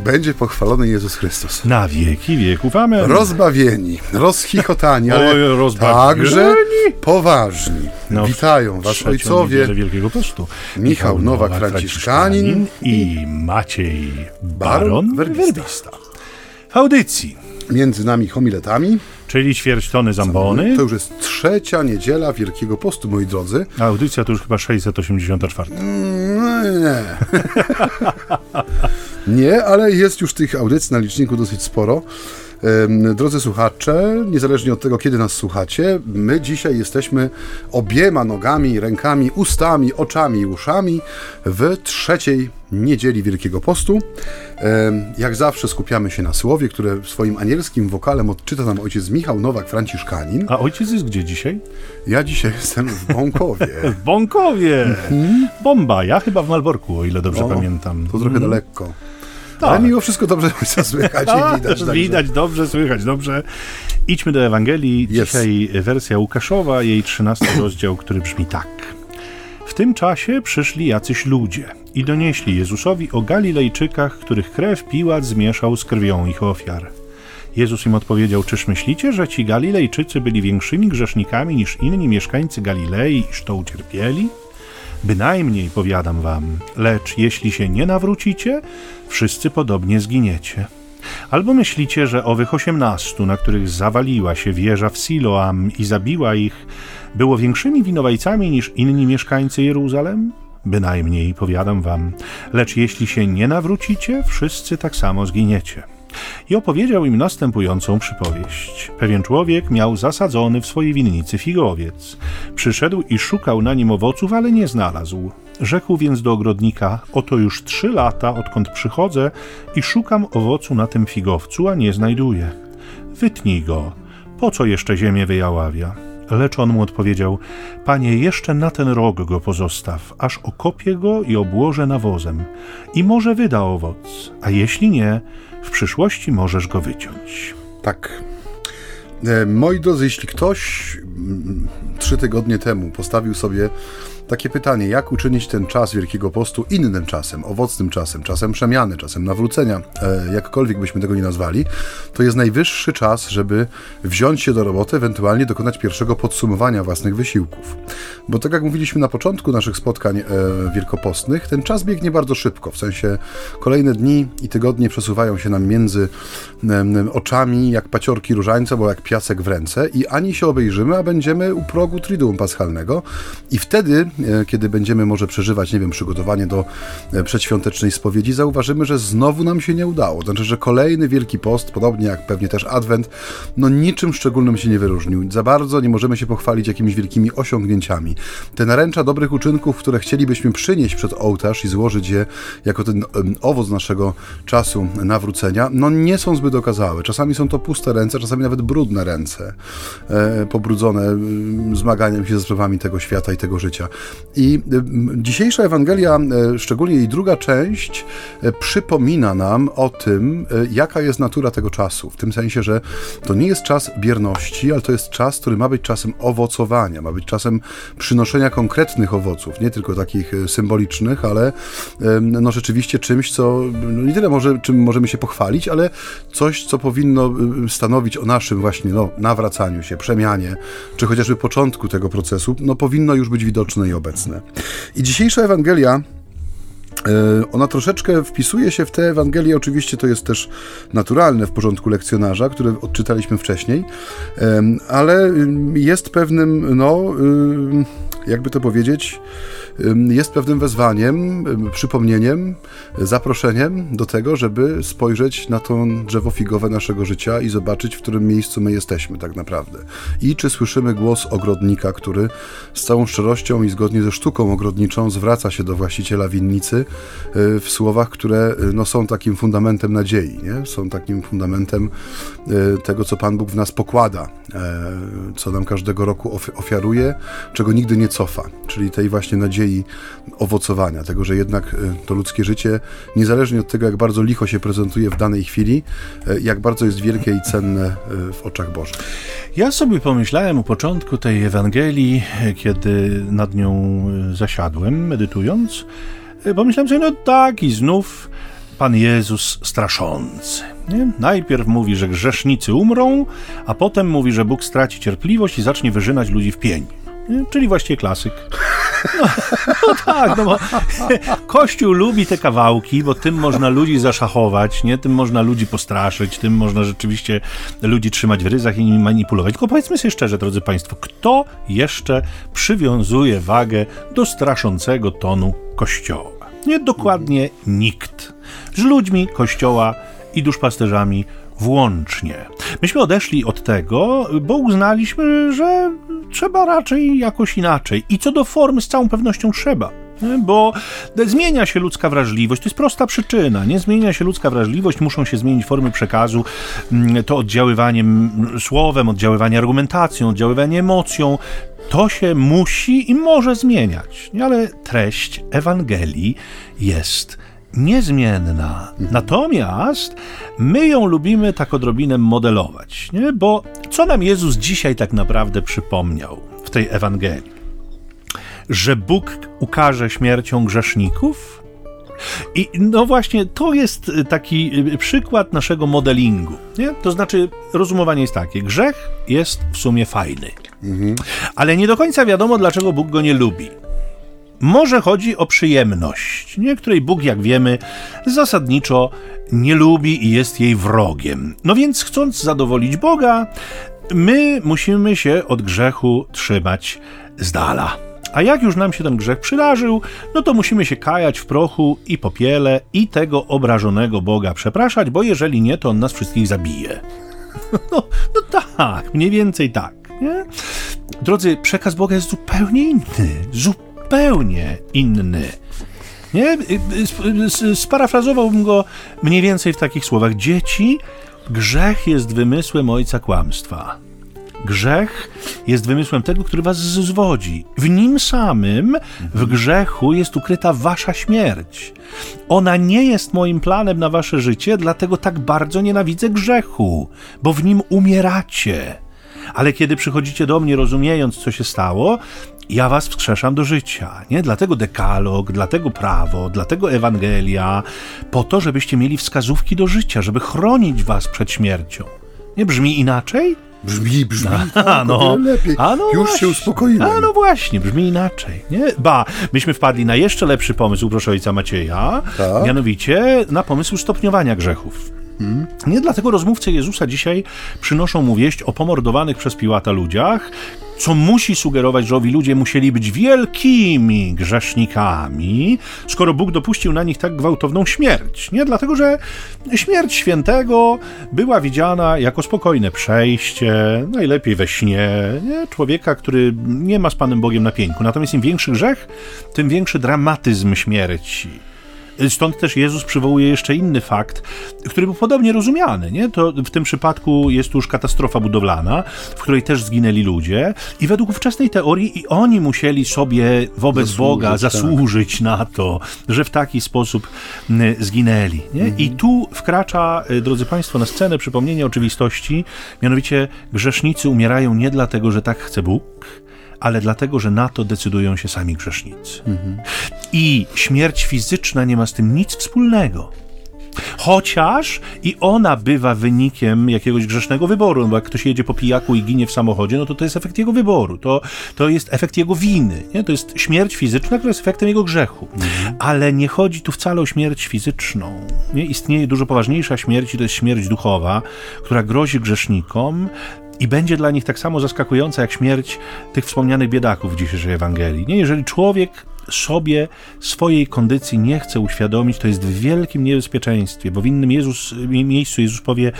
Niech będzie pochwalony Jezus Chrystus. Na wieki wieków. Amen. Rozbawieni, rozchichotani, ale Oj, rozbawieni. także poważni. No, Witają was ojcowie Wielkiego Postu. Michał Nowak, Franciszkanin i Maciej Baron Baron Werbista. Werbista. W audycji, między nami homiletami. czyli ćwierć tony zambony. To już jest trzecia niedziela Wielkiego Postu, moi drodzy. A audycja to już chyba 684. No, nie. nie, ale jest już tych audycji na liczniku dosyć sporo. Drodzy słuchacze, niezależnie od tego, kiedy nas słuchacie, my dzisiaj jesteśmy obiema nogami, rękami, ustami, oczami i uszami w trzeciej niedzieli Wielkiego Postu. Jak zawsze skupiamy się na słowie, które swoim anielskim wokalem odczyta nam ojciec Michał Nowak, Franciszkanin. A ojciec jest gdzie dzisiaj? Ja dzisiaj jestem w Bąkowie. W Bąkowie. Bomba. Ja chyba w Malborku, o ile dobrze Mhm. O, pamiętam. To trochę daleko. Tak. Ale mimo wszystko dobrze słychać i A, widać. widać dobrze, słychać dobrze. Idźmy do Ewangelii. Dzisiaj wersja Łukaszowa, jej 13 rozdział, który brzmi tak. W tym czasie przyszli jacyś ludzie i donieśli Jezusowi o Galilejczykach, których krew Piłat zmieszał z krwią ich ofiar. Jezus im odpowiedział, czyż myślicie, że ci Galilejczycy byli większymi grzesznikami niż inni mieszkańcy Galilei, iż to ucierpieli? Bynajmniej, powiadam wam, lecz jeśli się nie nawrócicie, wszyscy podobnie zginiecie. Albo myślicie, że owych osiemnastu, na których zawaliła się wieża w Siloam i zabiła ich, było większymi winowajcami niż inni mieszkańcy Jeruzalem? Bynajmniej, powiadam wam, lecz jeśli się nie nawrócicie, wszyscy tak samo zginiecie. I opowiedział im następującą przypowieść. Pewien człowiek miał zasadzony w swojej winnicy figowiec. Przyszedł i szukał na nim owoców, ale nie znalazł. Rzekł więc do ogrodnika: Oto już trzy lata, odkąd przychodzę i szukam owocu na tym figowcu, a nie znajduję. Wytnij go. Po co jeszcze ziemię wyjaławia? Lecz on mu odpowiedział: Panie, jeszcze na ten rok go pozostaw, aż okopię go i obłożę nawozem. I może wyda owoc, a jeśli nie, w przyszłości możesz go wyciąć. Tak. E, Moi drodzy, jeśli ktoś mm, trzy tygodnie temu postawił sobie takie pytanie, jak uczynić ten czas Wielkiego Postu innym czasem, owocnym czasem, czasem przemiany, czasem nawrócenia, e, jakkolwiek byśmy tego nie nazwali, to jest najwyższy czas, żeby wziąć się do roboty, ewentualnie dokonać pierwszego podsumowania własnych wysiłków. Bo tak jak mówiliśmy na początku naszych spotkań e, wielkopostnych, ten czas biegnie bardzo szybko, w sensie kolejne dni i tygodnie przesuwają się nam między em, oczami jak paciorki różańca, bo jak piasek w ręce i ani się obejrzymy, a będziemy u progu Triduum Paschalnego. I wtedy, e, kiedy będziemy może przeżywać, nie wiem, przygotowanie do e, przedświątecznej spowiedzi, zauważymy, że znowu nam się nie udało. Znaczy, że kolejny Wielki Post, podobnie jak pewnie też Adwent, no niczym szczególnym się nie wyróżnił. Za bardzo nie możemy się pochwalić jakimiś wielkimi osiągnięciami. Te naręcza dobrych uczynków, które chcielibyśmy przynieść przed ołtarz i złożyć je jako ten owoc naszego czasu nawrócenia, no nie są zbyt okazałe. Czasami są to puste ręce, czasami nawet brudne ręce, e, pobrudzone em, zmaganiem się ze sprawami tego świata i tego życia. I em, dzisiejsza Ewangelia, e, szczególnie jej druga część, e, przypomina nam o tym, jaka jest natura tego czasu. W tym sensie, że to nie jest czas bierności, ale to jest czas, który ma być czasem owocowania, ma być czasem przynoszenia konkretnych owoców, nie tylko takich symbolicznych, ale no rzeczywiście czymś, co no nie tyle może, czym możemy się pochwalić, ale coś, co powinno y, stanowić o naszym właśnie no, nawracaniu się, przemianie, czy chociażby początku tego procesu, no powinno już być widoczne i obecne. I dzisiejsza Ewangelia E, Ona troszeczkę wpisuje się w te Ewangelie, oczywiście to jest też naturalne w porządku lekcjonarza, które odczytaliśmy wcześniej, ale jest pewnym, no, ym, jakby to powiedzieć, jest pewnym wezwaniem, przypomnieniem, zaproszeniem do tego, żeby spojrzeć na to drzewo figowe naszego życia i zobaczyć, w którym miejscu my jesteśmy tak naprawdę. I czy słyszymy głos ogrodnika, który z całą szczerością i zgodnie ze sztuką ogrodniczą zwraca się do właściciela winnicy y, w słowach, które y, no, są takim fundamentem nadziei, nie? są takim fundamentem y, tego, co Pan Bóg w nas pokłada, e, co nam każdego roku of- ofiaruje, czego nigdy nie cofa, czyli tej właśnie nadziei owocowania, tego, że jednak y, to ludzkie życie, niezależnie od tego, jak bardzo licho się prezentuje w danej chwili, y, jak bardzo jest wielkie i cenne y, w oczach Bożych. Ja sobie pomyślałem u początku tej Ewangelii, kiedy nad nią e, zasiadłem, medytując, e, pomyślałem sobie, no tak, i znów Pan Jezus straszący. Nie? Najpierw mówi, że grzesznicy umrą, a potem mówi, że Bóg straci cierpliwość i zacznie wyżynać ludzi w pień. Nie? Czyli właściwie klasyk. No, no tak, no bo Kościół lubi te kawałki, bo tym można ludzi zaszachować, nie? Tym można ludzi postraszyć, tym można rzeczywiście ludzi trzymać w ryzach i nimi manipulować. Tylko powiedzmy sobie szczerze, drodzy Państwo, kto jeszcze przywiązuje wagę do straszącego tonu Kościoła? Nie dokładnie nikt. Z ludźmi Kościoła i duszpasterzami włącznie. Myśmy odeszli od tego, bo uznaliśmy, że trzeba raczej jakoś inaczej. I co do formy, z całą pewnością trzeba. Bo zmienia się ludzka wrażliwość, to jest prosta przyczyna. Nie zmienia się ludzka wrażliwość, muszą się zmienić formy przekazu, mm, to oddziaływanie słowem, oddziaływanie argumentacją, oddziaływanie emocją. To się musi i może zmieniać, ale treść Ewangelii jest niezmienna. Natomiast my ją lubimy tak odrobinę modelować, nie? bo co nam Jezus dzisiaj tak naprawdę przypomniał w tej Ewangelii? Że Bóg ukaże śmiercią grzeszników? I no właśnie, to jest taki przykład naszego modelingu. Nie? To znaczy, rozumowanie jest takie: grzech jest w sumie fajny, mhm. ale nie do końca wiadomo, dlaczego Bóg go nie lubi. Może chodzi o przyjemność, nie? której Bóg, jak wiemy, zasadniczo nie lubi i jest jej wrogiem. No więc, chcąc zadowolić Boga, my musimy się od grzechu trzymać z dala. A jak już nam się ten grzech przydarzył, no to musimy się kajać w prochu i popiele i tego obrażonego Boga przepraszać, bo jeżeli nie, to on nas wszystkich zabije. No, no tak, mniej więcej tak. Nie? Drodzy, przekaz Boga jest zupełnie inny. Zupełnie zupełnie inny. Nie? Sparafrazowałbym go mniej więcej w takich słowach. Dzieci, grzech jest wymysłem ojca kłamstwa. Grzech jest wymysłem tego, który was zwodzi. W nim samym, w grzechu, jest ukryta wasza śmierć. Ona nie jest moim planem na wasze życie, dlatego tak bardzo nienawidzę grzechu, bo w nim umieracie. Ale kiedy przychodzicie do mnie, rozumiejąc, co się stało, ja was wskrzeszam do życia. Nie? Dlatego dekalog, dlatego prawo, dlatego Ewangelia, po to, żebyście mieli wskazówki do życia, żeby chronić was przed śmiercią. Nie brzmi inaczej? Brzmi, brzmi. A, no, lepiej. A no Już właśnie. się uspokoiłem. A no właśnie, brzmi inaczej. Nie? Ba, myśmy wpadli na jeszcze lepszy pomysł, proszę ojca Macieja, tak. mianowicie na pomysł stopniowania grzechów. Nie dlatego rozmówcy Jezusa dzisiaj przynoszą mu wieść o pomordowanych przez Piłata ludziach, co musi sugerować, że owi ludzie musieli być wielkimi grzesznikami, skoro Bóg dopuścił na nich tak gwałtowną śmierć. Nie dlatego, że śmierć świętego była widziana jako spokojne przejście, najlepiej we śnie, nie? człowieka, który nie ma z Panem Bogiem na pięku. Natomiast im większy grzech, tym większy dramatyzm śmierci. Stąd też Jezus przywołuje jeszcze inny fakt, który był podobnie rozumiany. Nie? To w tym przypadku jest już katastrofa budowlana, w której też zginęli ludzie, i według ówczesnej teorii i oni musieli sobie wobec zasłużyć, Boga tak. zasłużyć tak. na to, że w taki sposób zginęli. Nie? Mhm. I tu wkracza, y, drodzy Państwo, na scenę przypomnienie oczywistości, mianowicie grzesznicy umierają nie dlatego, że tak chce Bóg, ale dlatego, że na to decydują się sami grzesznicy. Mhm. I śmierć fizyczna nie ma z tym nic wspólnego. Chociaż i ona bywa wynikiem jakiegoś grzesznego wyboru. No bo jak ktoś jedzie po pijaku i ginie w samochodzie, no to to jest efekt jego wyboru. To, to jest efekt jego winy. Nie? To jest śmierć fizyczna, która jest efektem jego grzechu. Mhm. Ale nie chodzi tu wcale o śmierć fizyczną. Nie? Istnieje dużo poważniejsza śmierć i to jest śmierć duchowa, która grozi grzesznikom i będzie dla nich tak samo zaskakująca jak śmierć tych wspomnianych biedaków w dzisiejszej Ewangelii. Nie, jeżeli człowiek sobie swojej kondycji nie chce uświadomić, to jest w wielkim niebezpieczeństwie, bo w innym Jezus, miejscu Jezus powie: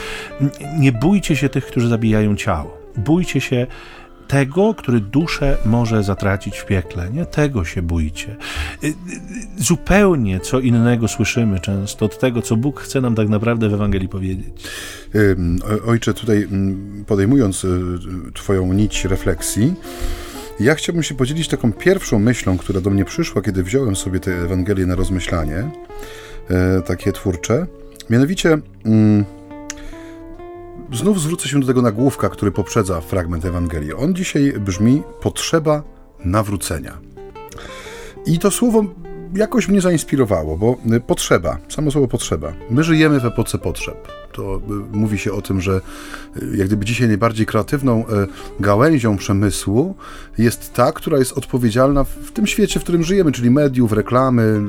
Nie bójcie się tych, którzy zabijają ciało. Bójcie się tego, który duszę może zatracić w piekle. Nie tego się bójcie. Y, y, zupełnie co innego słyszymy często od tego, co Bóg chce nam tak naprawdę w Ewangelii powiedzieć. Ojcze, tutaj podejmując y, Twoją nić refleksji, ja chciałbym się podzielić taką pierwszą myślą, która do mnie przyszła, kiedy wziąłem sobie tę Ewangelię na rozmyślanie, e, takie twórcze. Mianowicie znów zwrócę się do tego nagłówka, który poprzedza fragment Ewangelii. On dzisiaj brzmi potrzeba nawrócenia. I to słowo jakoś mnie zainspirowało, bo potrzeba, samo słowo potrzeba. My żyjemy w epoce potrzeb. To mówi się o tym, że jak gdyby dzisiaj najbardziej kreatywną gałęzią przemysłu jest ta, która jest odpowiedzialna w tym świecie, w którym żyjemy, czyli mediów, reklamy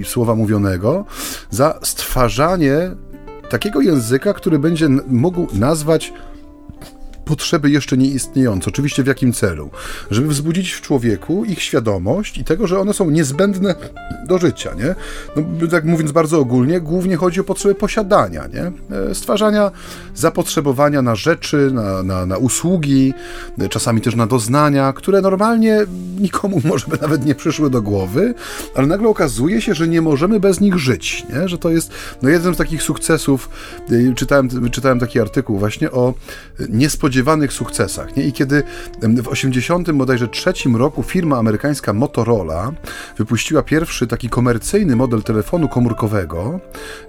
i słowa mówionego, za stwarzanie takiego języka, który będzie mógł nazwać potrzeby jeszcze nieistniejące. Oczywiście w jakim celu? Żeby wzbudzić w człowieku ich świadomość i tego, że one są niezbędne do życia, nie? No, tak mówiąc bardzo ogólnie, głównie chodzi o potrzeby posiadania, nie? E, stwarzania zapotrzebowania na rzeczy, na, na, na usługi, czasami też na doznania, które normalnie nikomu może by nawet nie przyszły do głowy, ale nagle okazuje się, że nie możemy bez nich żyć, nie? Że to jest no, jeden z takich sukcesów. E, czytałem, czytałem taki artykuł właśnie o niespodziewanych niespodziewanych sukcesach. Nie? I kiedy w 80 bodajże trzecim roku firma amerykańska Motorola wypuściła pierwszy taki komercyjny model telefonu komórkowego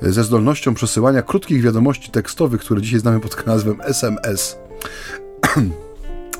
e, ze zdolnością przesyłania krótkich wiadomości tekstowych, które dzisiaj znamy pod nazwą SMS.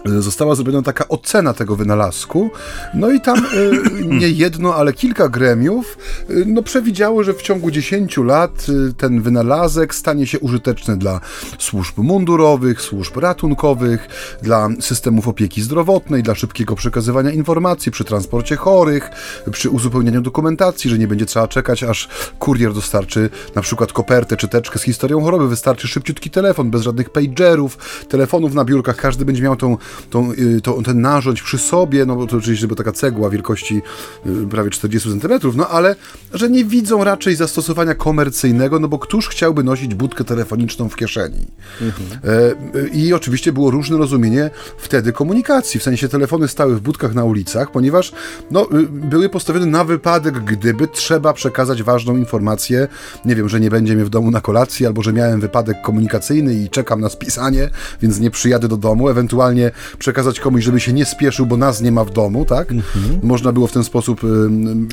Została zrobiona taka ocena tego wynalazku. No i tam y, nie jedno, ale kilka gremiów y, no, przewidziało, że w ciągu 10 lat y, ten wynalazek stanie się użyteczny dla służb mundurowych, służb ratunkowych, dla systemów opieki zdrowotnej, dla szybkiego przekazywania informacji przy transporcie chorych, przy uzupełnianiu dokumentacji, że nie będzie trzeba czekać, aż kurier dostarczy na przykład kopertę czy teczkę z historią choroby. Wystarczy szybciutki telefon, bez żadnych pagerów, telefonów na biurkach. Każdy będzie miał tą tą, y, tą, ten narząd przy sobie, no bo to oczywiście była taka cegła wielkości y, prawie 40 cm, no ale że nie widzą raczej zastosowania komercyjnego, no bo któż chciałby nosić budkę telefoniczną w kieszeni? Mhm. E, I oczywiście było różne rozumienie wtedy komunikacji, w sensie telefony stały w budkach na ulicach, ponieważ no, y, były postawione na wypadek, gdyby trzeba przekazać ważną informację, nie wiem, że nie będzie mnie w domu na kolacji, albo że miałem wypadek komunikacyjny i czekam na spisanie, więc nie przyjadę do domu, ewentualnie przekazać komuś, żeby się nie spieszył, bo nas nie ma w domu, tak? Mhm. Można było w ten sposób.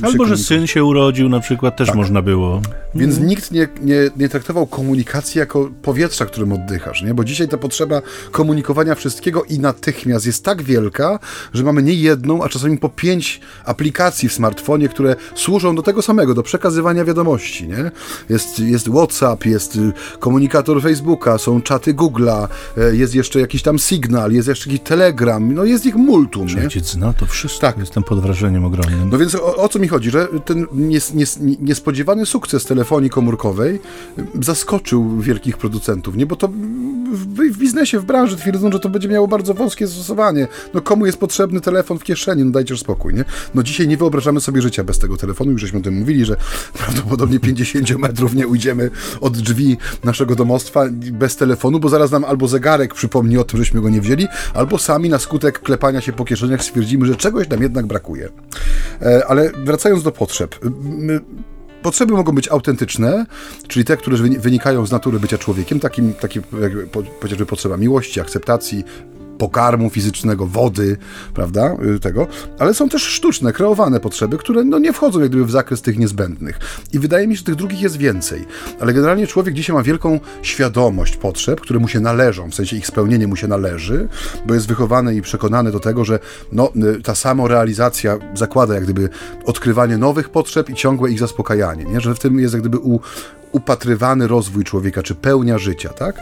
Albo, że syn się urodził, na przykład też tak. można było. Więc mhm. nikt nie, nie, nie traktował komunikacji jako powietrza, którym oddychasz, nie? Bo dzisiaj ta potrzeba komunikowania wszystkiego i natychmiast jest tak wielka, że mamy nie jedną, a czasami po pięć aplikacji w smartfonie, które służą do tego samego, do przekazywania wiadomości, nie? Jest, jest WhatsApp, jest y, komunikator Facebooka, są czaty Google'a, e, jest jeszcze jakiś tam Signal, jest jeszcze Telegram, no jest ich multum. Ojciec zna to wszystko? Tak. Jestem pod wrażeniem ogromnym. No więc o, o co mi chodzi, że ten nies, nies, niespodziewany sukces telefonii komórkowej zaskoczył wielkich producentów, nie? Bo to w, w, biznesie, w branży twierdzą, że to będzie miało bardzo wąskie zastosowanie. No komu jest potrzebny telefon w kieszeni? No dajcie spokój, nie? No dzisiaj nie wyobrażamy sobie życia bez tego telefonu, już żeśmy o tym mówili, że prawdopodobnie 50 metrów nie ujdziemy od drzwi naszego domostwa bez telefonu, bo zaraz nam albo zegarek przypomni o tym, żeśmy go nie wzięli, albo sami na skutek klepania się po kieszeniach stwierdzimy, że czegoś nam jednak brakuje. E, ale wracając do potrzeb. Potrzeby mogą być autentyczne, czyli te, które wynikają z natury bycia człowiekiem, takim, takie jak chociażby potrzeba miłości, akceptacji, pokarmu fizycznego, wody, prawda, y, tego, ale są też sztuczne, kreowane potrzeby, które no, nie wchodzą jak gdyby w zakres tych niezbędnych. I wydaje mi się, że tych drugich jest więcej. Ale generalnie człowiek dzisiaj ma wielką świadomość potrzeb, które mu się należą, w sensie ich spełnienie mu się należy, bo jest wychowany i przekonany do tego, że no, y, ta samorealizacja zakłada jak gdyby odkrywanie nowych potrzeb i ciągłe ich zaspokajanie, nie? że w tym jest jak gdyby u, upatrywany rozwój człowieka, czy pełnia życia, tak?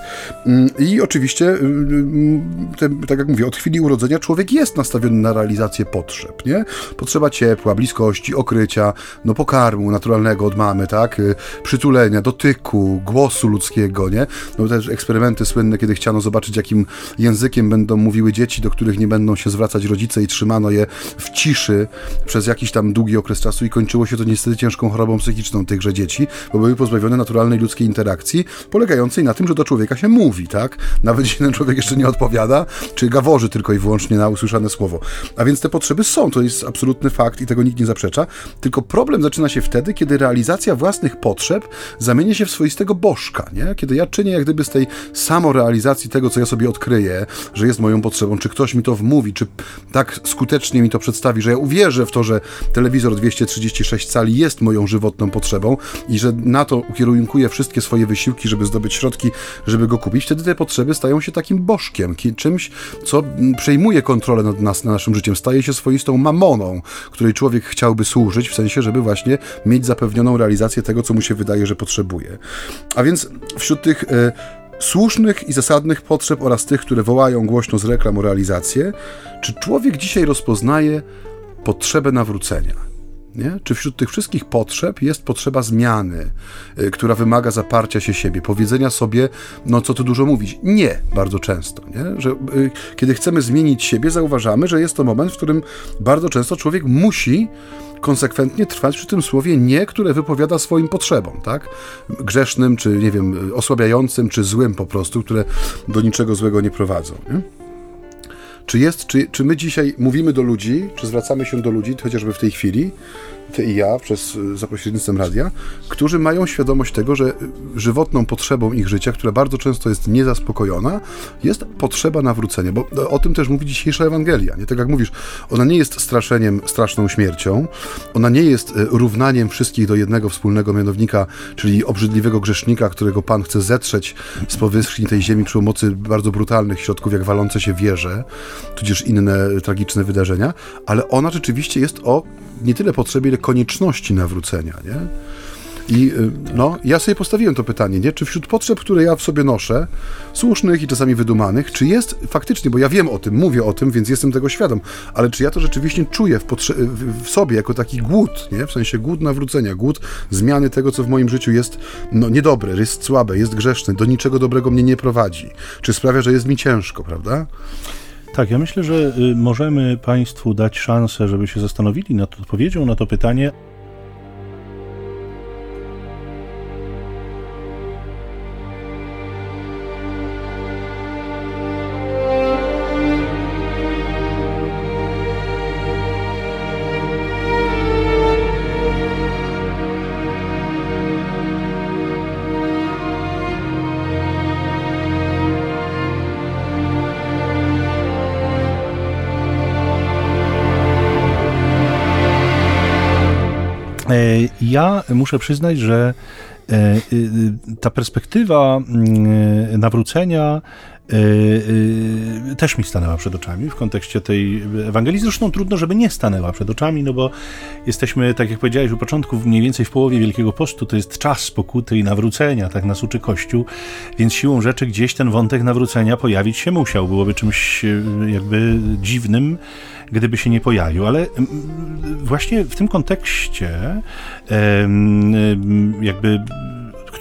Mm, I oczywiście, y, y, tak jak mówię, od chwili urodzenia człowiek jest nastawiony na realizację potrzeb, nie? Potrzeba ciepła, bliskości, okrycia, no pokarmu naturalnego od mamy, tak? Y, przytulenia, dotyku, głosu ludzkiego, nie? No też eksperymenty słynne, kiedy chciano zobaczyć, jakim językiem będą mówiły dzieci, do których nie będą się zwracać rodzice i trzymano je w ciszy przez jakiś tam długi okres czasu i kończyło się to niestety ciężką chorobą psychiczną tychże dzieci, bo były pozbawione naturalnej ludzkiej interakcji, polegającej na tym, że do człowieka się mówi, tak? Nawet jeśli ten człowiek jeszcze nie odpowiada, czy gaworzy tylko i wyłącznie na usłyszane słowo. A więc te potrzeby są, to jest absolutny fakt i tego nikt nie zaprzecza, tylko problem zaczyna się wtedy, kiedy realizacja własnych potrzeb zamienia się w swoistego bożka, nie? Kiedy ja czynię jak gdyby z tej samorealizacji tego, co ja sobie odkryję, że jest moją potrzebą, czy ktoś mi to wmówi, czy tak skutecznie mi to przedstawi, że ja uwierzę w to, że telewizor 236 cali jest moją żywotną potrzebą i że na to ukieruję wydarunkuje wszystkie swoje wysiłki, żeby zdobyć środki, żeby go kupić, wtedy te potrzeby stają się takim bożkiem, czymś, co przejmuje kontrolę nad, nas, nad naszym życiem, staje się swoistą mamoną, której człowiek chciałby służyć, w sensie, żeby właśnie mieć zapewnioną realizację tego, co mu się wydaje, że potrzebuje. A więc wśród tych e, słusznych i zasadnych potrzeb oraz tych, które wołają głośno z reklam o realizację, czy człowiek dzisiaj rozpoznaje potrzebę nawrócenia? Nie? Czy wśród tych wszystkich potrzeb jest potrzeba zmiany, y, która wymaga zaparcia się siebie, powiedzenia sobie, no co tu dużo mówić? Nie, bardzo często. Nie? Że, y, kiedy chcemy zmienić siebie, zauważamy, że jest to moment, w którym bardzo często człowiek musi konsekwentnie trwać przy tym słowie nie, które wypowiada swoim potrzebom, tak? Grzesznym, czy nie wiem, osłabiającym, czy złym po prostu, które do niczego złego nie prowadzą. Nie? Czy jest, czy, czy my dzisiaj mówimy do ludzi, czy zwracamy się do ludzi, chociażby w tej chwili, ty i ja, przez, za pośrednictwem radia, którzy mają świadomość tego, że żywotną potrzebą ich życia, która bardzo często jest niezaspokojona, jest potrzeba nawrócenia, bo o tym też mówi dzisiejsza Ewangelia. Nie tak jak mówisz, ona nie jest straszeniem, straszną śmiercią, ona nie jest e, równaniem wszystkich do jednego wspólnego mianownika, czyli obrzydliwego grzesznika, którego Pan chce zetrzeć z powierzchni tej ziemi przy pomocy bardzo brutalnych środków, jak walące się wieże, tudzież inne tragiczne wydarzenia, ale ona rzeczywiście jest o nie tyle potrzeby, ile konieczności nawrócenia, nie? I y, no, ja sobie postawiłem to pytanie, nie? Czy wśród potrzeb, które ja w sobie noszę, słusznych i czasami wydumanych, czy jest faktycznie, bo ja wiem o tym, mówię o tym, więc jestem tego świadom, ale czy ja to rzeczywiście czuję w, w sobie jako taki głód, nie? W sensie głód nawrócenia, głód zmiany tego, co w moim życiu jest no, niedobre, jest słabe, jest grzeszne, do niczego dobrego mnie nie prowadzi. Czy sprawia, że jest mi ciężko, prawda? Tak, ja myślę, że y, możemy Państwu dać szansę, żeby się zastanowili nad odpowiedzią na to pytanie, ja muszę przyznać, że e, e, ta perspektywa mm, nawrócenia też mi stanęła przed oczami w kontekście tej Ewangelii. Zresztą trudno, żeby nie stanęła przed oczami, no bo jesteśmy, tak jak powiedziałeś u początku, mniej więcej w połowie Wielkiego Postu, to jest czas pokuty i nawrócenia, tak nas uczy Kościół, więc siłą rzeczy gdzieś ten wątek nawrócenia pojawić się musiał. Byłoby czymś jakby dziwnym, gdyby się nie pojawił, ale mm, właśnie w tym kontekście jakby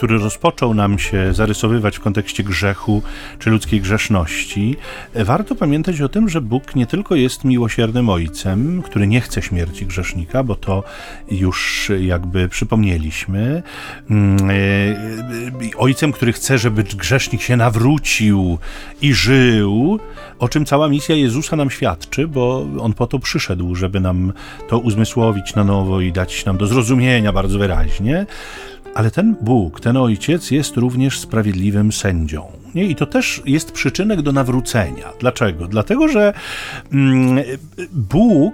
który rozpoczął nam się zarysowywać w kontekście grzechu czy ludzkiej grzeszności, warto pamiętać o tym, że Bóg nie tylko jest miłosiernym Ojcem, który nie chce śmierci grzesznika, bo to już jakby przypomnieliśmy, mm, e, Ojcem, który chce, żeby grzesznik się nawrócił i żył, o czym cała misja Jezusa nam świadczy, bo On po to przyszedł, żeby nam to uzmysłowić na nowo i dać nam do zrozumienia bardzo wyraźnie. Ale ten Bóg, ten Ojciec jest również sprawiedliwym sędzią. Nie? I to też jest przyczynek do nawrócenia. Dlaczego? Dlatego, że mm, Bóg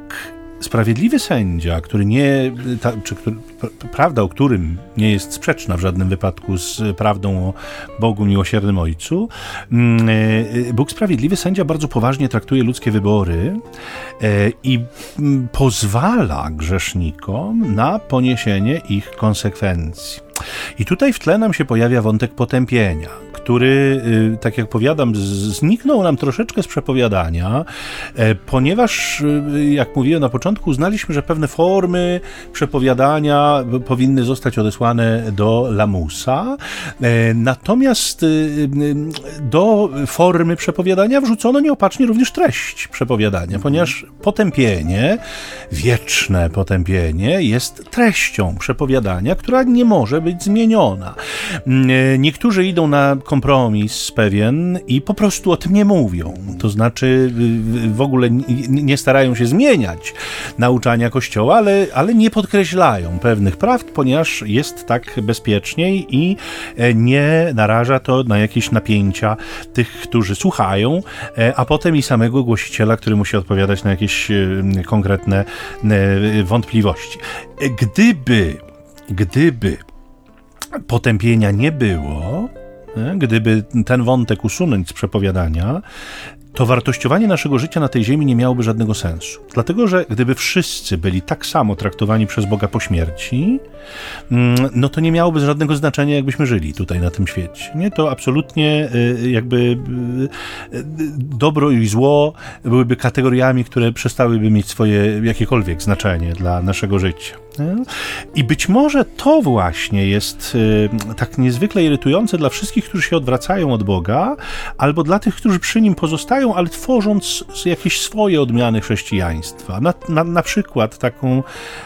sprawiedliwy sędzia, który nie, ta, czy który, prawda o którym nie jest sprzeczna w żadnym wypadku z prawdą o Bogu miłosiernym Ojcu, mm, e, Bóg sprawiedliwy sędzia bardzo poważnie traktuje ludzkie wybory e, i mm, pozwala grzesznikom na poniesienie ich konsekwencji. I tutaj w tle nam się pojawia wątek potępienia który, y, tak jak powiadam, zniknął nam troszeczkę z przepowiadania, e, ponieważ, y, jak mówiłem na początku, uznaliśmy, że pewne formy przepowiadania powinny zostać odesłane do lamusa. E, natomiast y, do formy przepowiadania wrzucono nieopatrznie również treść przepowiadania, ponieważ potępienie, wieczne potępienie jest treścią przepowiadania, która nie może być zmieniona. Niektórzy idą na kompromis pewien i po prostu o tym nie mówią. To znaczy w ogóle nie starają się zmieniać nauczania Kościoła, ale, ale nie podkreślają pewnych prawd, ponieważ jest tak bezpieczniej i e, nie naraża to na jakieś napięcia tych, którzy słuchają, e, a potem i samego głosiciela, który musi odpowiadać na jakieś e, konkretne wątpliwości. Gdyby, gdyby potępienia nie było, gdyby ten wątek usunąć z przepowiadania, to wartościowanie naszego życia na tej ziemi nie miałoby żadnego sensu. Dlatego, że gdyby wszyscy byli tak samo traktowani przez Boga po śmierci, mm, no to nie miałoby żadnego znaczenia, jakbyśmy żyli tutaj na tym świecie. Nie, to absolutnie y, jakby y, y, dobro i zło byłyby kategoriami, które przestałyby mieć swoje jakiekolwiek znaczenie dla naszego życia. I być może to właśnie jest tak niezwykle irytujące dla wszystkich, którzy się odwracają od Boga, albo dla tych, którzy przy nim pozostają, ale tworząc jakieś swoje odmiany chrześcijaństwa. Na, na, na przykład taką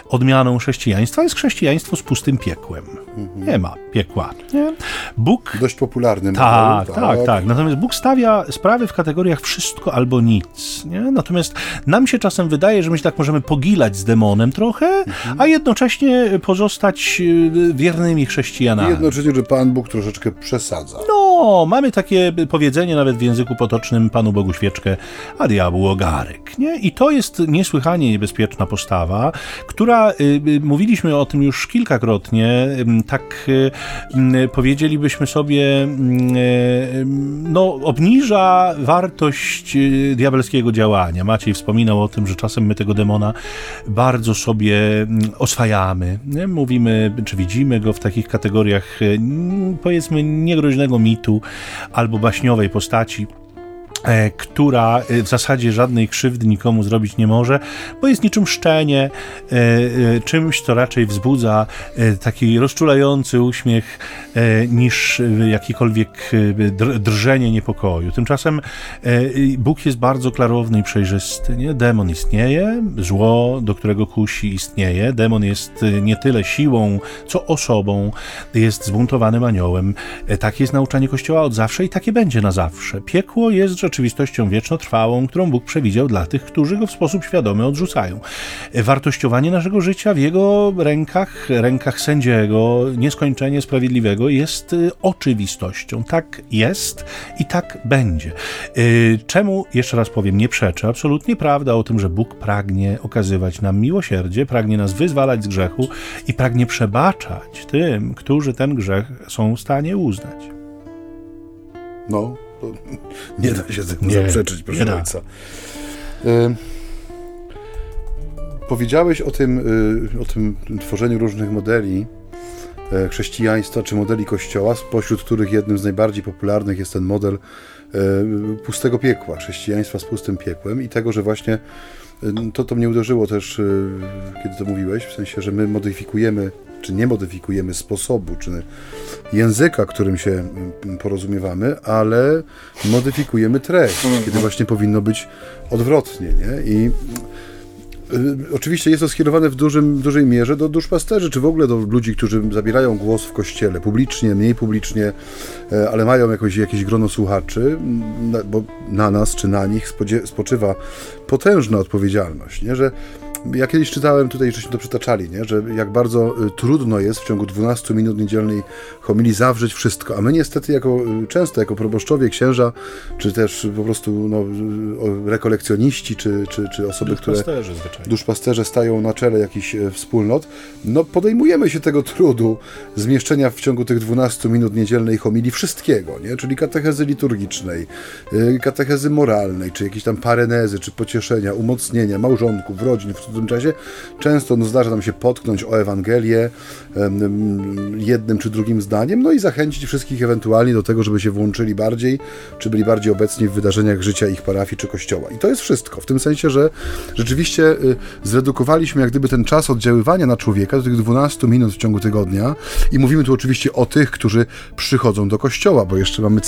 odmianą chrześcijaństwa jest chrześcijaństwo z pustym piekłem. Mhm. Nie ma piekła. Nie? Bóg... Dość popularny. Tak, tak, tak, tak. Natomiast Bóg stawia sprawy w kategoriach wszystko albo nic. Nie? Natomiast nam się czasem wydaje, że my się tak możemy pogilać z demonem trochę, mhm. a jednocześnie pozostać y, wiernymi chrześcijanami. I jednocześnie, że Pan Bóg troszeczkę przesadza. No, mamy takie powiedzenie nawet w języku potocznym Panu Bogu świeczkę, a diabłu ogarek. Nie? I to jest niesłychanie niebezpieczna postawa, która, y, y, mówiliśmy o tym już kilkakrotnie, tak powiedzielibyśmy sobie, y, no, obniża wartość diabelskiego działania. Maciej wspominał o tym, że czasem my tego demona bardzo sobie oswajamy. Mówimy, czy widzimy go w takich kategoriach, powiedzmy, niegroźnego mitu albo baśniowej postaci. E, która e, w zasadzie żadnej krzywdy nikomu zrobić nie może, bo jest niczym szczenie, e, czymś, co raczej wzbudza taki rozczulający uśmiech niż jakikolwiek drżenie niepokoju. Tymczasem Bóg jest bardzo klarowny i przejrzysty. Nie? Demon istnieje, zło, do którego kusi, istnieje. Demon jest nie tyle siłą, co osobą, jest zbuntowanym aniołem. Takie jest nauczanie Kościoła od zawsze i takie będzie na zawsze. Piekło jest rzeczywiście rzeczywistością wiecznotrwałą, którą Bóg przewidział dla tych, którzy go w sposób świadomy odrzucają. Wartościowanie naszego życia w jego rękach, rękach sędziego, nieskończenie sprawiedliwego jest y, oczywistością. Tak jest i tak będzie. Y, czemu, jeszcze raz powiem, nie przeczę absolutnie prawda o tym, że Bóg pragnie okazywać nam miłosierdzie, pragnie nas wyzwalać z grzechu i pragnie przebaczać tym, którzy ten grzech są w stanie uznać. No, nie da się temu nie, zaprzeczyć, proszę nie ojca. Y powiedziałeś o tym, y, o tym tworzeniu różnych modeli y, chrześcijaństwa czy modeli kościoła, spośród których jednym z najbardziej popularnych jest ten model y, pustego piekła, chrześcijaństwa z pustym piekłem i tego, że właśnie to, to mnie uderzyło też, kiedy to mówiłeś, w sensie, że my modyfikujemy czy nie modyfikujemy sposobu, czy języka, którym się mm, porozumiewamy, ale modyfikujemy treść, mhm. kiedy właśnie powinno być odwrotnie, nie? I y, Oczywiście jest to skierowane w, dużym, dużej mierze do duszpasterzy, czy w ogóle do ludzi, którzy zabierają głos w kościele, publicznie, mniej publicznie, e, ale mają jakoś, jakieś grono słuchaczy, bo na nas czy na nich spoczywa potężna odpowiedzialność, nie? że ja kiedyś czytałem tutaj, żeśmy to przytaczali, nie? że jak bardzo y, trudno jest w ciągu 12 minut niedzielnej homilii zawrzeć wszystko, a my niestety jako y, często, jako proboszczowie, księża, czy też po prostu no, rekolekcjoniści, czy, czy, czy osoby, które duszpasterze stają na czele jakichś wspólnot, no podejmujemy się tego trudu zmieszczenia w ciągu tych 12 minut niedzielnej homilii wszystkiego, nie? czyli katechezy liturgicznej, y, katechezy moralnej, czy jakieś tam parenezy, czy pocieszenia, umocnienia małżonków, rodzin, w tym czasie. Często no, zdarza nam się potknąć o Ewangelię jednym czy drugim zdaniem, no i zachęcić wszystkich ewentualnie do tego, żeby się włączyli bardziej, czy byli bardziej obecni w wydarzeniach życia ich parafii czy kościoła. I to jest wszystko, w tym sensie, że rzeczywiście y, zredukowaliśmy jak gdyby ten czas oddziaływania na człowieka do tych 12 minut w ciągu tygodnia i mówimy tu oczywiście o tych, którzy przychodzą do kościoła, bo jeszcze mamy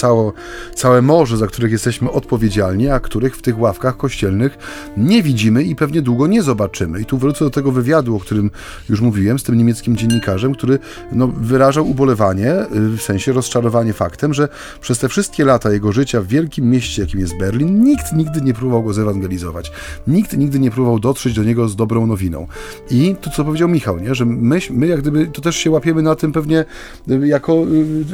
całe morze, za których jesteśmy odpowiedzialni, a których w tych ławkach kościelnych nie widzimy i pewnie długo nie zobaczymy zobaczymy. I tu wrócę do tego wywiadu, o którym już mówiłem, z tym niemieckim dziennikarzem, który no, wyrażał ubolewanie, y, w sensie rozczarowanie faktem, że przez te wszystkie lata jego życia w wielkim mieście, jakim jest Berlin, nikt nigdy nie próbował go zewangelizować. Nikt nigdy nie próbował dotrzeć do niego z dobrą nowiną. I to, co powiedział Michał, nie? że my, my jak gdyby, to też się łapiemy na tym pewnie y, jako y,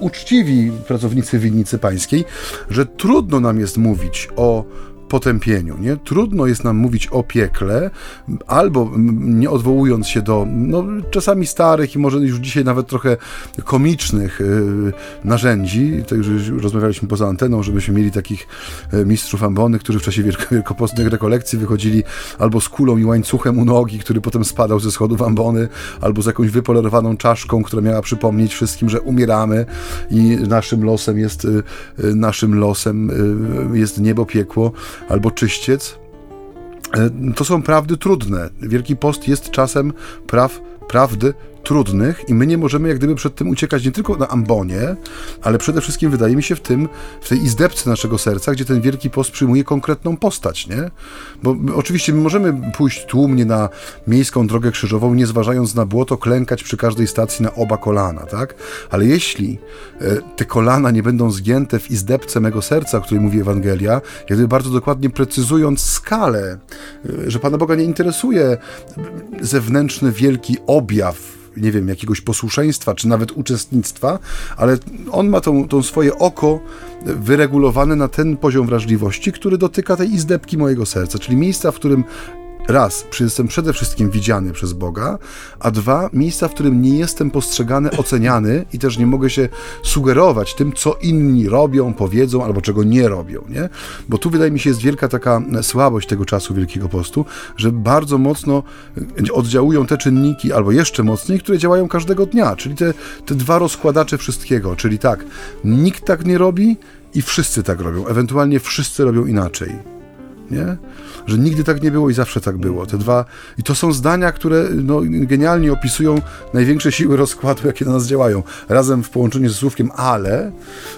uczciwi pracownicy winnicy pańskiej, że trudno nam jest mówić o potępieniu. Nie? Trudno jest nam mówić o piekle, albo nie odwołując się do no, czasami starych i może już dzisiaj nawet trochę komicznych yy, narzędzi, to już, rozmawialiśmy poza anteną, żebyśmy mieli takich yy, mistrzów ambony, którzy w czasie wielko, wielkopostnych rekolekcji wychodzili albo z kulą i łańcuchem u nogi, który potem spadał ze schodów ambony, albo z jakąś wypolerowaną czaszką, która miała przypomnieć wszystkim, że umieramy i naszym losem jest, yy, naszym losem yy, jest niebo, piekło, albo czyściec. E, to są prawdy trudne. Wielki Post jest czasem praw, prawdy trudnych i my nie możemy jak gdyby przed tym uciekać nie tylko na ambonie, ale przede wszystkim wydaje mi się w tym, w tej izdebce naszego serca, gdzie ten Wielki Post przyjmuje konkretną postać, nie? Bo oczywiście my możemy pójść tłumnie na miejską drogę krzyżową, nie zważając na błoto, klękać przy każdej stacji na oba kolana, tak? Ale jeśli e, te kolana nie będą zgięte w izdebce mego serca, o której mówi Ewangelia, jak gdyby bardzo dokładnie precyzując skalę, e, że Pana Boga nie interesuje zewnętrzny wielki objaw nie wiem, jakiegoś posłuszeństwa, czy nawet uczestnictwa, ale on ma tą, tą swoje oko wyregulowane na ten poziom wrażliwości, który dotyka tej izdebki mojego serca, czyli miejsca, w którym raz, jestem przede wszystkim widziany przez Boga, a dwa, miejsca, w którym nie jestem postrzegany, oceniany i też nie mogę się sugerować tym, co inni robią, powiedzą albo czego nie robią, nie? Bo tu wydaje mi się jest wielka taka słabość tego czasu Wielkiego Postu, że bardzo mocno oddziałują te czynniki, albo jeszcze mocniej, które działają każdego dnia, czyli te, te dwa rozkładacze wszystkiego, czyli tak, nikt tak nie robi i wszyscy tak robią, ewentualnie wszyscy robią inaczej, nie? Że nigdy tak nie było i zawsze tak było. Te dwa, i to są zdania, które no, genialnie opisują największe siły rozkładu, jakie na nas działają. Razem w połączeniu ze słówkiem ale,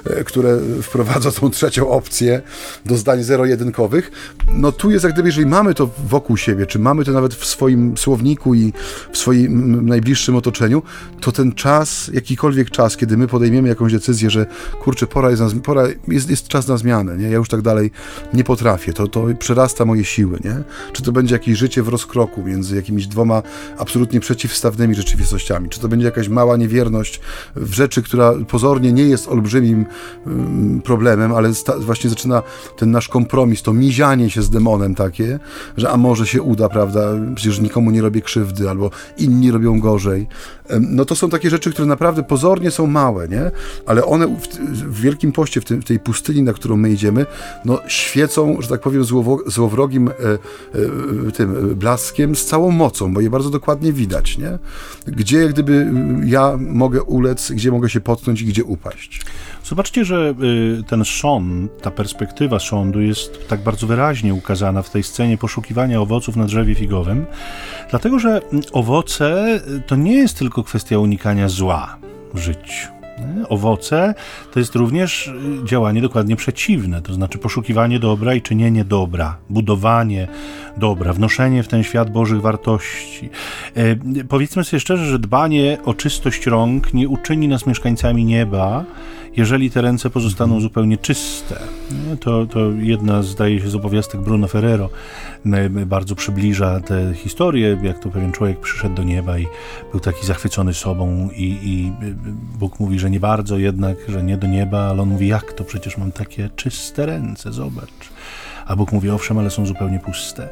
e, które wprowadza tą trzecią opcję do zdań zero-jedynkowych, no tu jest jak gdyby, jeżeli mamy to wokół siebie, czy mamy to nawet w swoim słowniku i w swoim najbliższym otoczeniu, to ten czas, jakikolwiek czas, kiedy my podejmiemy jakąś decyzję, że kurczę, pora jest, na, pora jest, jest czas na zmianę, nie? ja już tak dalej nie potrafię, to, to przerasta moje siły siły, nie? Czy to będzie jakieś życie w rozkroku między jakimiś dwoma absolutnie przeciwstawnymi rzeczywistościami? Czy to będzie jakaś mała niewierność w rzeczy, która pozornie nie jest olbrzymim um, problemem, ale właśnie zaczyna ten nasz kompromis, to mizianie się z demonem takie, że a może się uda, prawda? Przecież nikomu nie robię krzywdy, albo inni robią gorzej. No to są takie rzeczy, które naprawdę pozornie są małe, nie? Ale one w, w Wielkim Poście, w, tym, w tej pustyni, na którą my idziemy, no świecą, że tak powiem, złowo, złowrogim E, e, tym blaskiem z całą mocą, bo je bardzo dokładnie widać, nie? Gdzie jak gdyby ja mogę ulec, gdzie mogę się potknąć i gdzie upaść. Zobaczcie, że y, ten sąd, ta perspektywa sądu jest tak bardzo wyraźnie ukazana w tej scenie poszukiwania owoców na drzewie figowym, dlatego że owoce to nie jest tylko kwestia unikania zła w życiu. Owoce to jest również y, działanie dokładnie przeciwne, to znaczy poszukiwanie dobra i czynienie dobra, budowanie dobra, wnoszenie w ten świat Bożych wartości. E, powiedzmy sobie szczerze, że dbanie o czystość rąk nie uczyni nas mieszkańcami nieba, jeżeli te ręce pozostaną mhm. zupełnie czyste. To, to jedna, zdaje się, z obowiązków Bruno Ferrero bardzo przybliża tę historię, jak to pewien człowiek przyszedł do nieba i był taki zachwycony sobą i, i Bóg mówi, że nie bardzo jednak, że nie do nieba, ale on mówi, jak to, przecież mam takie czyste ręce, zobacz a Bóg mówi, owszem, ale są zupełnie puste.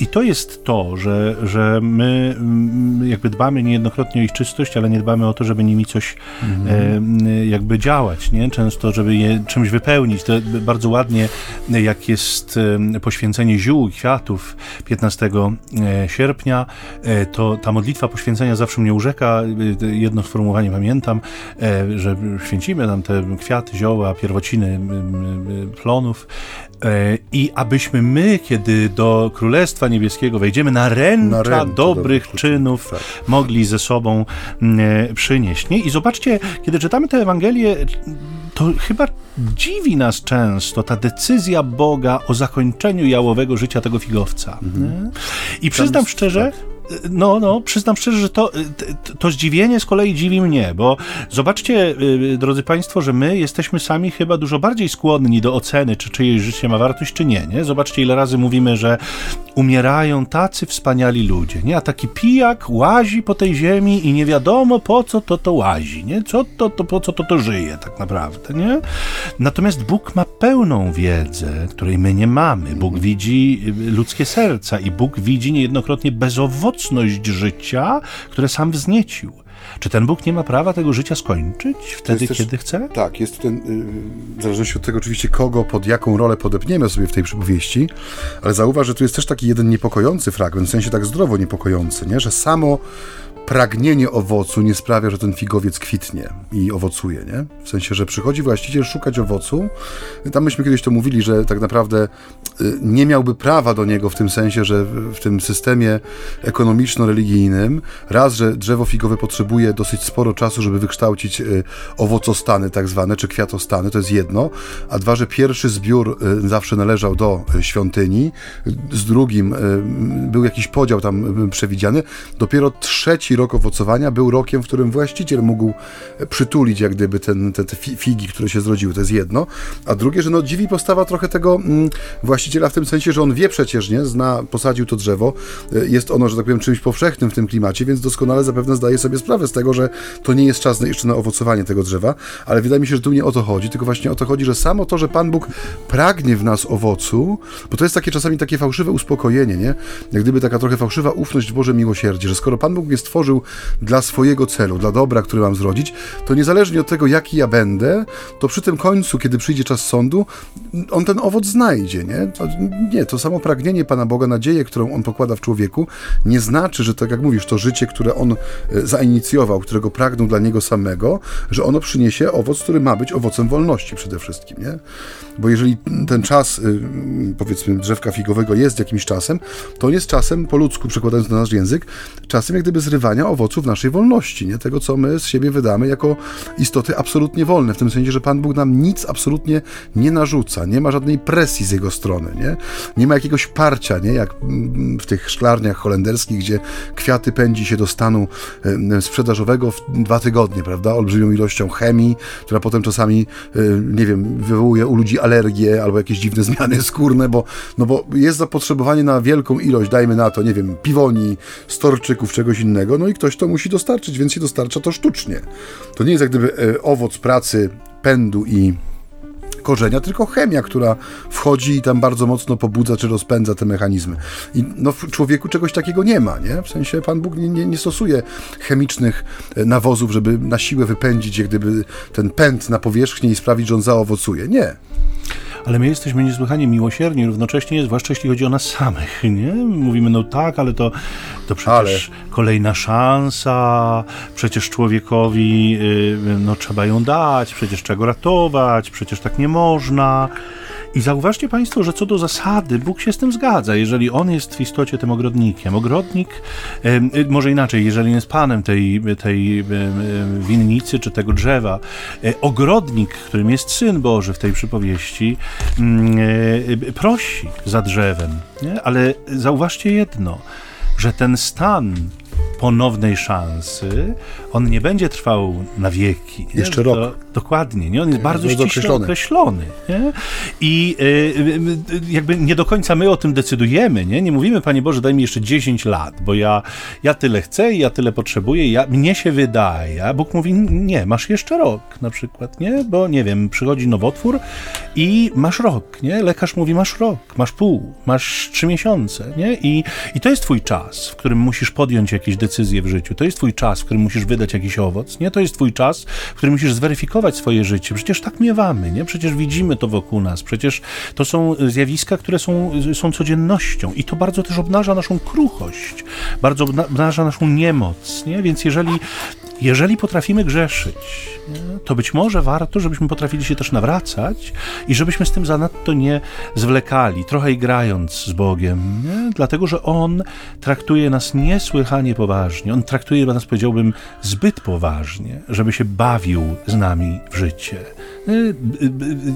I to jest to, że, że my mm, jakby dbamy niejednokrotnie o ich czystość, ale nie dbamy o to, żeby nimi coś mhm. e, jakby działać, nie? Często, żeby je czymś wypełnić. To bardzo ładnie, jak jest poświęcenie ziół i kwiatów 15 e, sierpnia, e, to ta modlitwa poświęcenia zawsze mnie urzeka. E, jedno sformułowanie pamiętam, że święcimy nam te kwiaty, zioła, pierwociny plonów i abyśmy my, kiedy do Królestwa Niebieskiego wejdziemy, na na dobrych, dobrych czynów tak. mogli ze sobą mm, e, przynieść. Nie? I zobaczcie, kiedy czytamy tę Ewangelię, to chyba dziwi nas często ta decyzja Boga o zakończeniu jałowego życia tego figowca. Mhm. I przyznam szczerze, tak no, no, przyznam szczerze, że to, to zdziwienie z kolei dziwi mnie, bo zobaczcie, drodzy Państwo, że my jesteśmy sami chyba dużo bardziej skłonni do oceny, czy czyjeś życie ma wartość, czy nie, nie? Zobaczcie, ile razy mówimy, że umierają tacy wspaniali ludzie, nie? A taki pijak łazi po tej ziemi i nie wiadomo po co to to łazi, nie? Co to, to po co to to żyje tak naprawdę, nie? Natomiast Bóg ma pełną wiedzę, której my nie mamy. Bóg widzi ludzkie serca i Bóg widzi niejednokrotnie bezowocność życia, które sam wzniecił. Czy ten Bóg nie ma prawa tego życia skończyć wtedy, też, kiedy chce? Tak, jest ten, y, w zależności od tego oczywiście, kogo, pod jaką rolę podepniemy sobie w tej przypowieści, ale zauważ, że tu jest też taki jeden niepokojący fragment, w sensie tak zdrowo niepokojący, nie? że samo pragnienie owocu nie sprawia, że ten figowiec kwitnie i owocuje, nie? W sensie, że przychodzi właściciel szukać owocu. Tam myśmy kiedyś to mówili, że tak naprawdę y, nie miałby prawa do niego w tym sensie, że w tym systemie ekonomiczno-religijnym raz, że drzewo figowe potrzebuje dosyć sporo czasu, żeby wykształcić y, owocostany tak zwane, czy kwiatostany, to jest jedno, a dwa, że pierwszy zbiór y, zawsze należał do świątyni, z drugim był jakiś podział tam przewidziany, dopiero trzeci rok owocowania był rokiem, w którym właściciel mógł przytulić jak gdyby ten, te, te figi, które się zrodziły, to jest jedno, a drugie, że no dziwi postawa trochę tego mm, właściciela w tym sensie, że on wie przecież, nie, zna, posadził to drzewo, e, jest ono, że tak powiem, czymś powszechnym w tym klimacie, więc doskonale zapewne zdaje sobie sprawę z tego, że to nie jest czas jeszcze na owocowanie tego drzewa, ale wydaje mi się, że tu nie o to chodzi, tylko właśnie o to chodzi, że samo to, że Pan Bóg pragnie w nas owocu, bo to jest takie czasami takie fałszywe uspokojenie, nie? Jak gdyby taka trochę fałszywa ufność w Boże miłosierdzie, że skoro Pan Bóg mnie stworzył stworzył dla swojego celu, dla dobra, który mam zrodzić, to niezależnie od tego, jaki ja będę, to przy tym końcu, kiedy przyjdzie czas sądu, on ten owoc znajdzie, nie? To, nie, to samo pragnienie Pana Boga, nadzieję, którą On pokłada w człowieku, nie znaczy, że tak jak mówisz, to życie, które On e, zainicjował, którego pragnął dla Niego samego, że ono przyniesie owoc, który ma być owocem wolności przede wszystkim, nie? Bo jeżeli ten czas, y, powiedzmy, drzewka figowego jest jakimś czasem, to on jest czasem, po ludzku przekładając na nasz język, czasem jak gdyby zrywania owoców naszej wolności, nie? Tego, co my z siebie wydamy jako istoty absolutnie wolne, w tym sensie, że Pan Bóg nam nic absolutnie nie narzuca, nie ma żadnej presji z Jego strony, nie? Nie ma jakiegoś parcia, nie? Jak w tych szklarniach holenderskich, gdzie kwiaty pędzi się do stanu sprzedażowego w dwa tygodnie, prawda? Olbrzymią ilością chemii, która potem czasami, nie wiem, wywołuje u ludzi alergie albo jakieś dziwne zmiany skórne, bo, no bo jest zapotrzebowanie na wielką ilość, dajmy na to, nie wiem, piwoni, storczyków, czegoś innego, no i ktoś to musi dostarczyć, więc się dostarcza to sztucznie. To nie jest jak gdyby e, owoc pracy pędu i korzenia, tylko chemia, która wchodzi i tam bardzo mocno pobudza czy rozpędza te mechanizmy. I no, w człowieku czegoś takiego nie ma, nie? W sensie Pan Bóg nie, nie, nie stosuje chemicznych e, nawozów, żeby na siłę wypędzić jak gdyby ten pęd na powierzchnię i sprawić, że on zaowocuje. Nie ale my jesteśmy niesłychanie miłosierni równocześnie, zwłaszcza jeśli chodzi o nas samych, nie? Mówimy, no tak, ale to, to przecież ale... kolejna szansa, przecież człowiekowi, y, no trzeba ją dać, przecież trzeba go ratować, przecież tak nie można. I zauważcie Państwo, że co do zasady Bóg się z tym zgadza. Jeżeli On jest w istocie tym ogrodnikiem, ogrodnik, y, może inaczej, jeżeli jest panem tej, tej winnicy czy tego drzewa, e, ogrodnik, którym jest Syn Boży w tej przypowieści, mm, e, prosi za drzewem. Nie? Ale zauważcie jedno, że ten stan ponownej szansy, on nie będzie trwał na wieki. Nie? Jeszcze rok. To, dokładnie, nie? on jest bardzo ściśle określony. określony? I y, y, y, jakby nie do końca my o tym decydujemy. Nie, nie mówimy, Panie Boże, daj mi jeszcze 10 lat, bo ja, ja tyle chcę i ja tyle potrzebuję, ja, mnie się wydaje. A Bóg mówi, nie, masz jeszcze rok na przykład, nie? Bo nie wiem, przychodzi nowotwór i masz rok, nie? Lekarz mówi, masz rok, masz pół, masz trzy miesiące, nie? I, I to jest twój czas, w którym musisz podjąć jakieś decyzje w życiu. To jest twój czas, w którym musisz wydać jakiś owoc, nie? To jest twój czas, w którym musisz zweryfikować swoje życie. Przecież tak miewamy, nie? Przecież widzimy to wokół nas. Przecież to są zjawiska, które są, są codziennością i to bardzo też obnaża naszą kruchość, bardzo obnaża naszą niemoc, nie? Więc jeżeli jeżeli potrafimy grzeszyć, to być może warto, żebyśmy potrafili się też nawracać i żebyśmy z tym zanadto nie zwlekali, trochę grając z Bogiem, nie? dlatego że On traktuje nas niesłychanie poważnie. On traktuje nas, powiedziałbym, zbyt poważnie, żeby się bawił z nami w życie.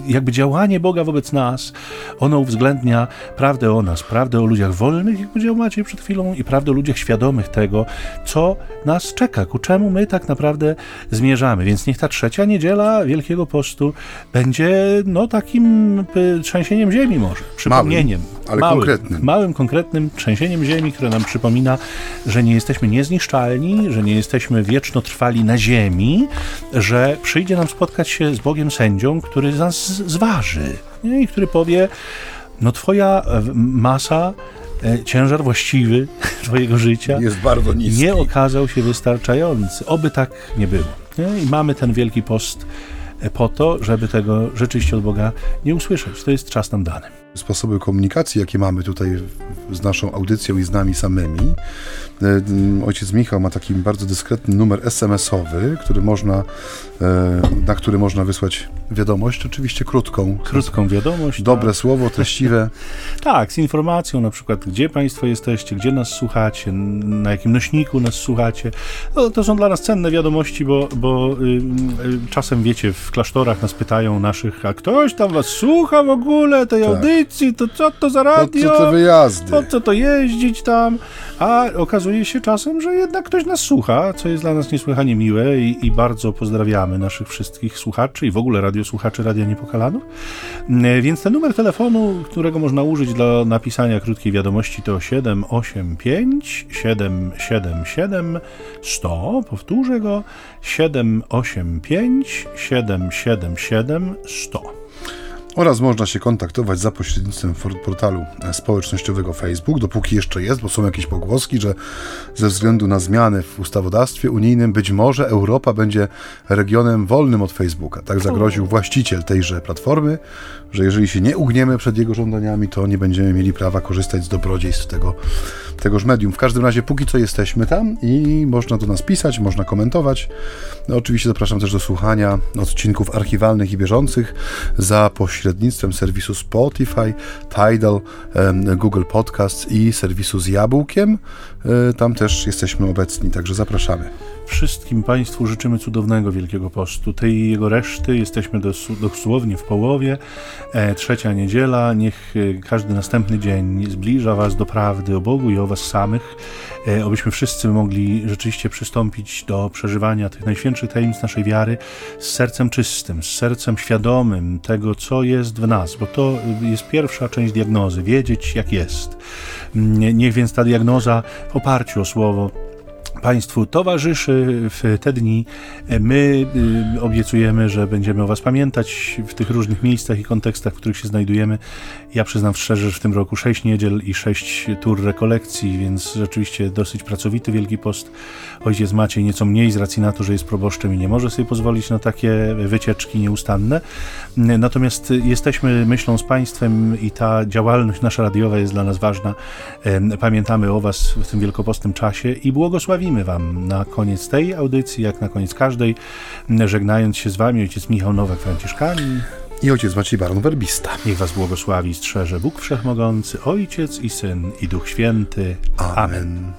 Jakby działanie Boga wobec nas, ono uwzględnia prawdę o nas, prawdę o ludziach wolnych, jak powiedział Maciej przed chwilą, i prawdę o ludziach świadomych tego, co nas czeka, ku czemu my tak naprawdę zmierzamy. Więc niech ta trzecia niedziela Wielkiego Postu będzie no takim trzęsieniem ziemi może, przypomnieniem. Małym, ale małym, konkretnym. Małym, konkretnym trzęsieniem ziemi, które nam przypomina, że nie jesteśmy niezniszczalni, że nie jesteśmy wieczno trwali na ziemi, że przyjdzie nam spotkać się z Bogiem sędzią, który nas zważy nie? i który powie, no twoja masa E, ciężar właściwy Twojego życia jest bardzo niski. nie okazał się wystarczający. Oby tak nie było. Nie? I mamy ten wielki post e, po to, żeby tego rzeczywiście od Boga nie usłyszeć. To jest czas nam dany sposoby komunikacji, jakie mamy tutaj z naszą audycją i z nami samymi. E, ojciec Michał ma taki bardzo dyskretny numer SMS-owy, który można, e, na który można wysłać wiadomość, oczywiście krótką. Krótką wiadomość. Dobre tak. słowo, treściwe. tak, z informacją na przykład, gdzie Państwo jesteście, gdzie nas słuchacie, na jakim nośniku nas słuchacie. No, to są dla nas cenne wiadomości, bo, bo y, y, czasem, wiecie, w klasztorach nas pytają naszych, a ktoś tam was słucha w ogóle tej tak. audycji? to co to za radio? Po co te wyjazdy? Po co to jeździć tam? A okazuje się czasem, że jednak ktoś nas słucha, co jest dla nas niesłychanie miłe i, i bardzo pozdrawiamy naszych wszystkich słuchaczy i w ogóle radiosłuchaczy Radia Niepokalanów. Mm, więc ten numer telefonu, którego można użyć dla napisania krótkiej wiadomości to 785 777 100. Powtórzę go 785 777 100 oraz można się kontaktować za pośrednictwem portalu społecznościowego Facebook, dopóki jeszcze jest, bo są jakieś pogłoski, że ze względu na zmiany w ustawodawstwie unijnym być może Europa będzie regionem wolnym od Facebooka. Tak zagroził właściciel tejże platformy, że jeżeli się nie ugniemy przed jego żądaniami, to nie będziemy mieli prawa korzystać z dobrodziejstw tego, tegoż medium. W każdym razie póki co jesteśmy tam i można do nas pisać, można komentować. No, oczywiście zapraszam też do słuchania odcinków archiwalnych i bieżących za pośrednictwem serwisu Spotify, Tidal, Google Podcasts i serwisu z jabłkiem. E, tam też jesteśmy obecni, także zapraszamy. Wszystkim Państwu życzymy cudownego Wielkiego Postu. Tej jego reszty jesteśmy dosłownie w połowie. E, trzecia niedziela. Niech e, każdy następny dzień zbliża Was do prawdy o Bogu i o Was samych. E, abyśmy wszyscy mogli rzeczywiście przystąpić do przeżywania tych najświętszych tajemnic naszej wiary z sercem czystym, z sercem świadomym tego, co jest w nas, bo to jest pierwsza część diagnozy, wiedzieć jak jest. Niech więc ta diagnoza w oparciu o Słowo Państwu towarzyszy w te dni. My y, obiecujemy, że będziemy o Was pamiętać w tych różnych miejscach i kontekstach, w których się znajdujemy. Ja przyznam szczerze, że w tym roku sześć niedziel i sześć tur rekolekcji, więc rzeczywiście dosyć pracowity Wielki Post. Ojciec Maciej nieco mniej z racji na to, że jest proboszczem i nie może sobie pozwolić na takie wycieczki nieustanne. Natomiast jesteśmy myślą z Państwem i ta działalność nasza radiowa jest dla nas ważna. Pamiętamy o Was w tym wielkopostnym czasie i błogosławimy Wam na koniec tej audycji, jak na koniec każdej, żegnając się z Wami ojciec Michał Nowak-Franciszkanin i ojciec Maciej Baron Werbista. Niech Was błogosławi i strzeże Bóg Wszechmogący, Ojciec i Syn i Duch Święty. Amen. Amen.